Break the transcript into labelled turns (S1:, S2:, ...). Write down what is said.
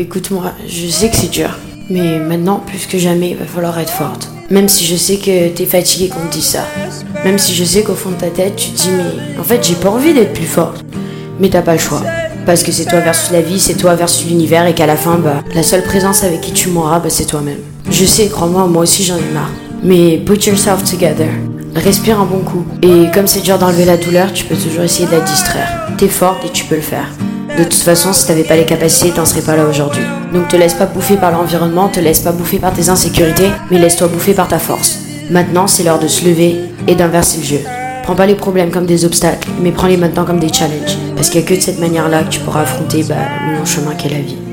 S1: Écoute-moi, je sais que c'est dur. Mais maintenant, plus que jamais, il va falloir être forte. Même si je sais que t'es fatiguée qu'on te dise ça. Même si je sais qu'au fond de ta tête, tu te dis, mais en fait, j'ai pas envie d'être plus forte. Mais t'as pas le choix. Parce que c'est toi versus la vie, c'est toi versus l'univers, et qu'à la fin, bah, la seule présence avec qui tu mourras, bah, c'est toi-même. Je sais, crois-moi, moi aussi j'en ai marre. Mais put yourself together. Respire un bon coup. Et comme c'est dur d'enlever la douleur, tu peux toujours essayer de la distraire. T'es forte et tu peux le faire. De toute façon, si t'avais pas les capacités, t'en serais pas là aujourd'hui. Donc te laisse pas bouffer par l'environnement, te laisse pas bouffer par tes insécurités, mais laisse-toi bouffer par ta force. Maintenant, c'est l'heure de se lever et d'inverser le jeu. Prends pas les problèmes comme des obstacles, mais prends-les maintenant comme des challenges. Parce qu'il y a que de cette manière-là que tu pourras affronter bah, le long chemin qu'est la vie.